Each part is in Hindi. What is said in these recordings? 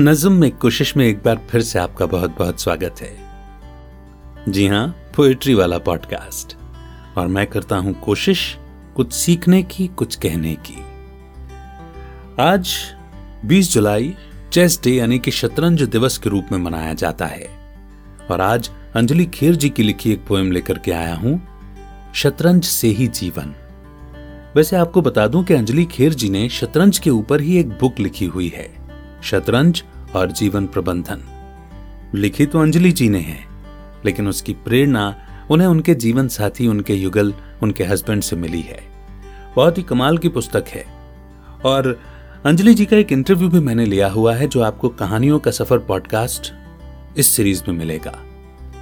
नज्म में कोशिश में एक बार फिर से आपका बहुत बहुत स्वागत है। जी हाँ पोएट्री वाला पॉडकास्ट। और मैं करता हूँ कोशिश कुछ सीखने की, कुछ कहने की। आज 20 जुलाई, चेस डे यानी कि शतरंज दिवस के रूप में मनाया जाता है। और आज अंजलि खेर जी की लिखी एक पोएम लेकर के आया हूँ, शतरंज से ही जीवन। वैसे आपको बता दूँ कि अंजलि खेर जी ने शतरंज के ऊपर ही एक बुक लिखी हुई है। शतरंज और जीवन प्रबंधन। लिखी तो अंजलि जी ने है, लेकिन उसकी प्रेरणा उन्हें उनके जीवन साथी, उनके युगल, उनके हस्बैंड से मिली है। बहुत ही कमाल की पुस्तक है। और अंजलि जी का एक इंटरव्यू भी मैंने लिया हुआ है, जो आपको कहानियों का सफ़र पॉडकास्ट इस सीरीज़ में मिलेगा।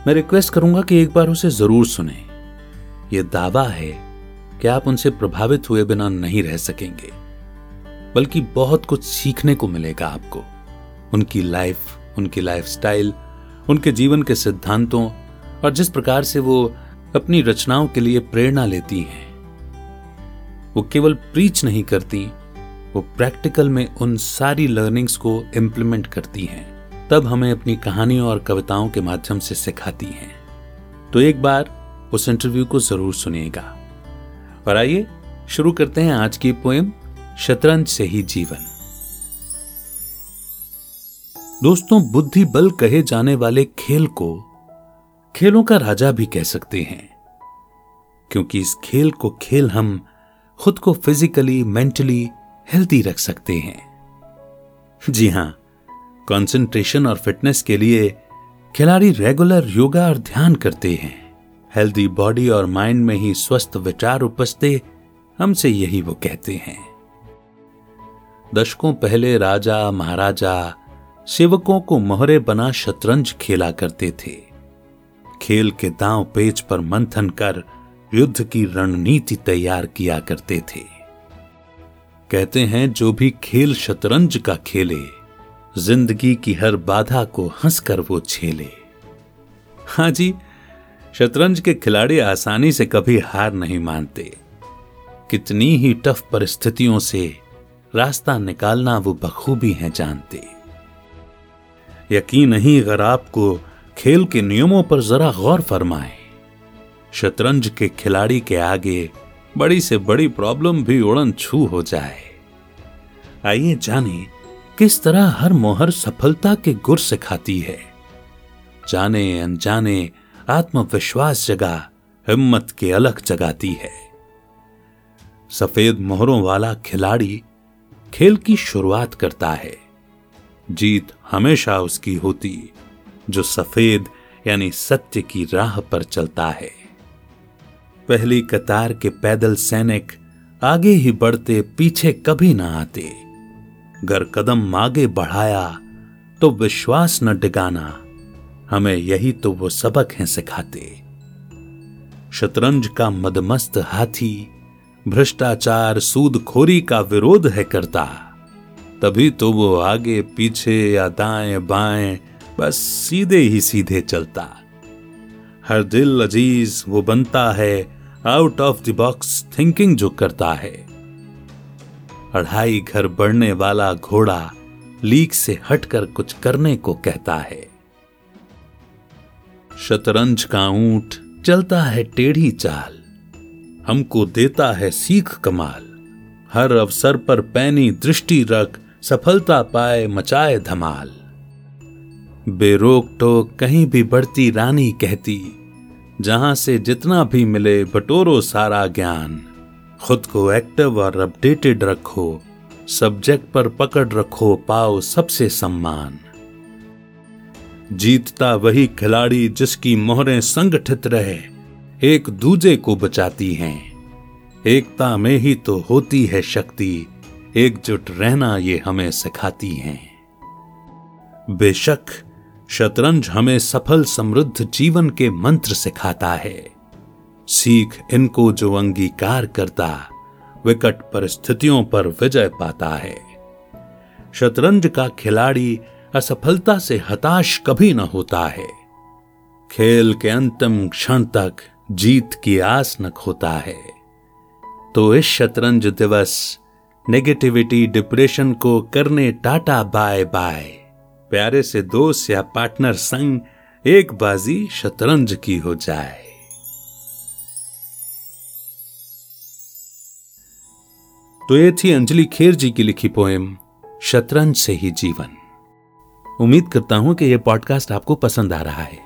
मैं रिक्वेस्ट करूँगा कि एक बार उसे ज़रूर सुने। यह दावा है कि आप उनसे प्रभावित हुए बिना नहीं रह सकेंगे। बल्कि बहुत कुछ सीखने को मिलेगा आपको। उनकी लाइफ उनकी लाइफस्टाइल उनके जीवन के सिद्धांतों और जिस प्रकार से वो अपनी रचनाओं के लिए प्रेरणा लेती हैं। वो केवल प्रीच नहीं करती, वो प्रैक्टिकल में उन सारी लर्निंग्स को इम्प्लीमेंट करती हैं। तब हमें अपनी कहानियों और कविताओं के माध्यम से सिखाती हैं। तो एक बार उस इंटरव्यू को ज़रूर सुनिएगा। और आइए, शुरू करते हैं आज की पोएम शतरंज से ही जीवन। दोस्तों बुद्धि बल कहे जाने वाले खेल को खेलों का राजा भी कह सकते हैं। क्योंकि इस खेल को खेल हम खुद को फिजिकली मेंटली हेल्थी रख सकते हैं। जी हाँ कंसंट्रेशन और फिटनेस के लिए खिलाड़ी रेगुलर योगा और ध्यान करते हैं। हेल्दी बॉडी और माइंड में ही स्वस्थ विचार उपजते, हमसे यही वो कहते हैं। दशकों पहले राजा, महाराजा सेवकों को मोहरे बना शतरंज खेला करते थे। खेल के दांव पेच पर मंथन कर युद्ध की रणनीति तैयार किया करते थे। कहते हैं, जो भी खेल शतरंज का खेले, ज़िंदगी की हर बाधा को हंसकर वो छेले। हाँ जी, शतरंज के खिलाड़ी आसानी से कभी हार नहीं मानते। कितनी ही टफ परिस्थितियों से रास्ता निकालना वो बखूबी हैं जानते। यकीन नहीं अगर आपको खेल के नियमों पर जरा गौर फरमाए। शतरंज के खिलाड़ी के आगे बड़ी से बड़ी प्रॉब्लम भी उड़न छू हो जाए। आइए जाने, किस तरह हर मोहर सफलता के गुर सिखाती है। जाने अनजाने आत्मविश्वास जगा, हिम्मत के अलग जगाती है। सफ़ेद मोहरों वाला खिलाड़ी खेल की शुरुआत करता है। जीत हमेशा उसकी होती, जो सफ़ेद, यानी सत्य की राह पर चलता है। पहली कतार के पैदल सैनिक आगे ही बढ़ते, पीछे कभी ना आते। गर कदम आगे बढ़ाया तो विश्वास न डिगाना। हमें यही तो वो सबक हैं सिखाते। शतरंज का मदमस्त हाथी भ्रष्टाचार सूदखोरी का विरोध है करता। तभी तो वो आगे, पीछे या दाएँ बाएँ, बस सीधे ही सीधे चलता। हर दिल अज़ीज़ वो बनता है out of the box thinking जो करता है। अढ़ाई घर बढ़ने वाला घोड़ा लीक से हटकर कुछ करने को कहता है। शतरंज का ऊँट चलता है टेढ़ी चाल। हमको देता है सीख कमाल। हर अवसर पर पैनी दृष्टि रख, सफलता पाए मचाए धमाल। बेरोक टोक कहीं भी बढ़ती रानी कहती, जहाँ से जितना भी मिले बटोरो सारा ज्ञान। खुद को एक्टिव और अपडेटेड रखो सब्जेक्ट पर पकड़ रखो पाओ सबसे सम्मान। जीतता वही खिलाड़ी जिसकी मोहरें संगठित रहे। एक दूजे को बचाती हैं। एकता में ही तो होती है शक्ति, एकजुट रहना ये हमें सिखाती हैं। बेशक, शतरंज हमें सफल समृद्ध जीवन के मंत्र सिखाता है। सीख इनको जो अंगीकार करता, विकट परिस्थितियों पर विजय पाता है। शतरंज का खिलाड़ी असफलता से हताश कभी न होता है। खेल के अंतिम क्षण तक जीत की आस न खोता है। तो इस शतरंज दिवस नेगेटिविटी डिप्रेशन को करने टाटा बाय बाय। प्यारे से दोस्त या पार्टनर संग एक बाजी शतरंज की हो जाए। तो ये थी अंजलि खेर जी की लिखी पोएम शतरंज से ही जीवन। उम्मीद करता हूँ कि यह पॉडकास्ट आपको पसंद आ रहा है।